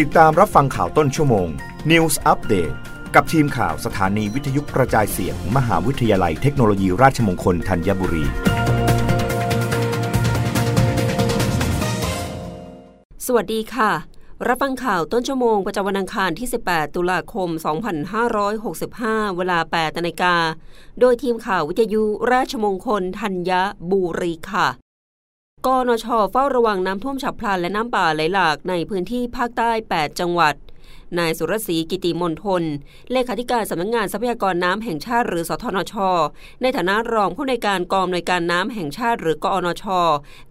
ติดตามรับฟังข่าวต้นชั่วโมง News Update กับทีมข่าวสถานีวิทยุกระจายเสียงมหาวิทยาลัยเทคโนโลยีราชมงคลธัญบุรี สวัสดีค่ะ รับฟังข่าวต้นชั่วโมงประจำวันอังคารที่ 18 ตุลาคม 2565 เวลา8นาฬิกา โดยทีมข่าววิทยุราชมงคลธัญบุรีค่ะ กนชเฝ้าระวังน้ำท่วมฉับพลันและน้ำป่าไหลหลากในพื้นที่ภาคใต้ 8 จังหวัด นายสุรศรีกิติมนทน เลขาธิการสำนักงงานทรัพยากรน้ำแห่งชาติหรือสทนช ในฐานะรองผู้ในการกองในวยการน้ำแห่งชาติหรือกอนช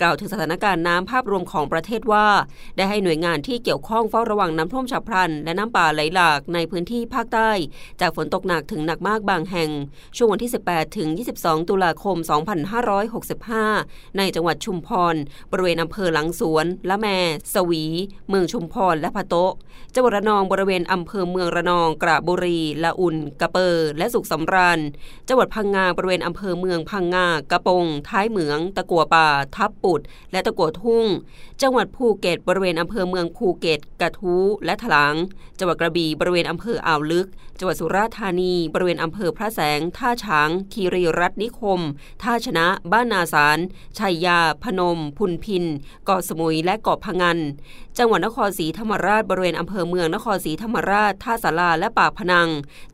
กล่าวถึงสถานการณ์น้ำภาพรวมของประเทศว่า ได้ให้หน่วยงานที่เกี่ยวข้องเฝ้าระวังน้ำท่วมฉับพลัน และน้ำป่าไหลหลากในพื้นที่ภาคใต้ จากฝนตกหนักถึงหนักมากบางแห่ง ช่วงวันที่ 18 ถึง 22 ตุลาคม 2565 ในจังหวัดชุมพร บริเวณอำเภอหลังสวน ละแม สวี เมืองชุมพร และพะโตะจังหวัดระนองบริเวณอำเภอเมืองระนอง กระบุรี ละอุ่น กระเปอร์และสุขสำราญ จังหวัดพังงาบริเวณอำเภอเมืองพังงา กระปง ท้ายเหมือง ตะกัวป่า ทับปุด และตะกัวทุ่ง จังหวัดภูเก็ต บริเวณอำเภอเมืองภูเก็ต กระทู้และถลาง จังหวัดกระบี่บริเวณอำเภออ่าวลึก จังหวัดสุราษฎร์ธานี บริเวณอำเภอพระแสง ท่าช้าง คีรีรัตนิคม ท่าชนะ บ้านนาสารชัยยา พนม พุนพิน เกาะสมุย และเกาะพังงันจังหวัดนครศรีธรรมราช บริเวณอำเภอเมืองนครศรีธรรมราช ท่าสาราและปากพนัง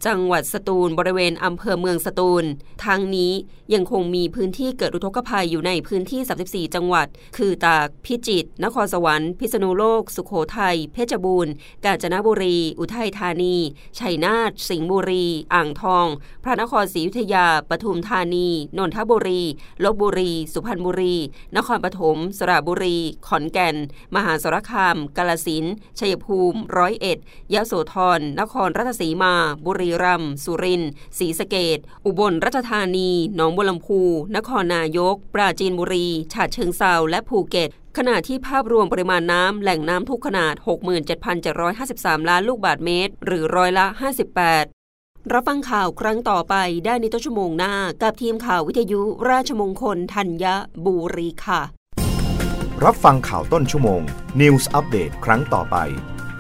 จังหวัดสตูล บริเวณอำเภอเมืองสตูลทั้งนี้ยังคงมีพื้นที่เกิดอุทกภัยอยู่ในพื้นที่ 34 จังหวัด คือตาก พิจิตร นครสวรรค์ พิษณุโลก สุโขทัย เพชรบูรณ์ กาญจนบุรี อุทัยธานี ชัยนาท สิงห์บุรี อ่างทอง พระนครศรีอยุธยา ปทุมธานี นนทบุรี ลบบุรี สุพรรณบุรี นครปฐม สระบุรี ขอนแก่น มหาสารคาม กาลสิน ชัยภูมิ ร้อยเอ็ดยะโสธร นครราชสีมา บุรีรัมย์ สุรินทร์ ศรีสะเกดอุบลราชธานี หนองบัวลำพู นครนายก ปราจีนบุรี ฉะเชิงเซา และภูเก็ตขณะที่ภาพรวมปริมาณน้ำแหล่งน้ำทุกขนาด 67,753 ล้านลูกบาศก์เมตร หรือร้อยละ 58 รับฟังข่าวครั้งต่อไปได้ในต้นชั่วโมงหน้า กับทีมข่าววิทยุราชมงคลธัญบุรีค่ะ รับฟังข่าวต้นชั่วโมง News อัปเดตครั้งต่อไป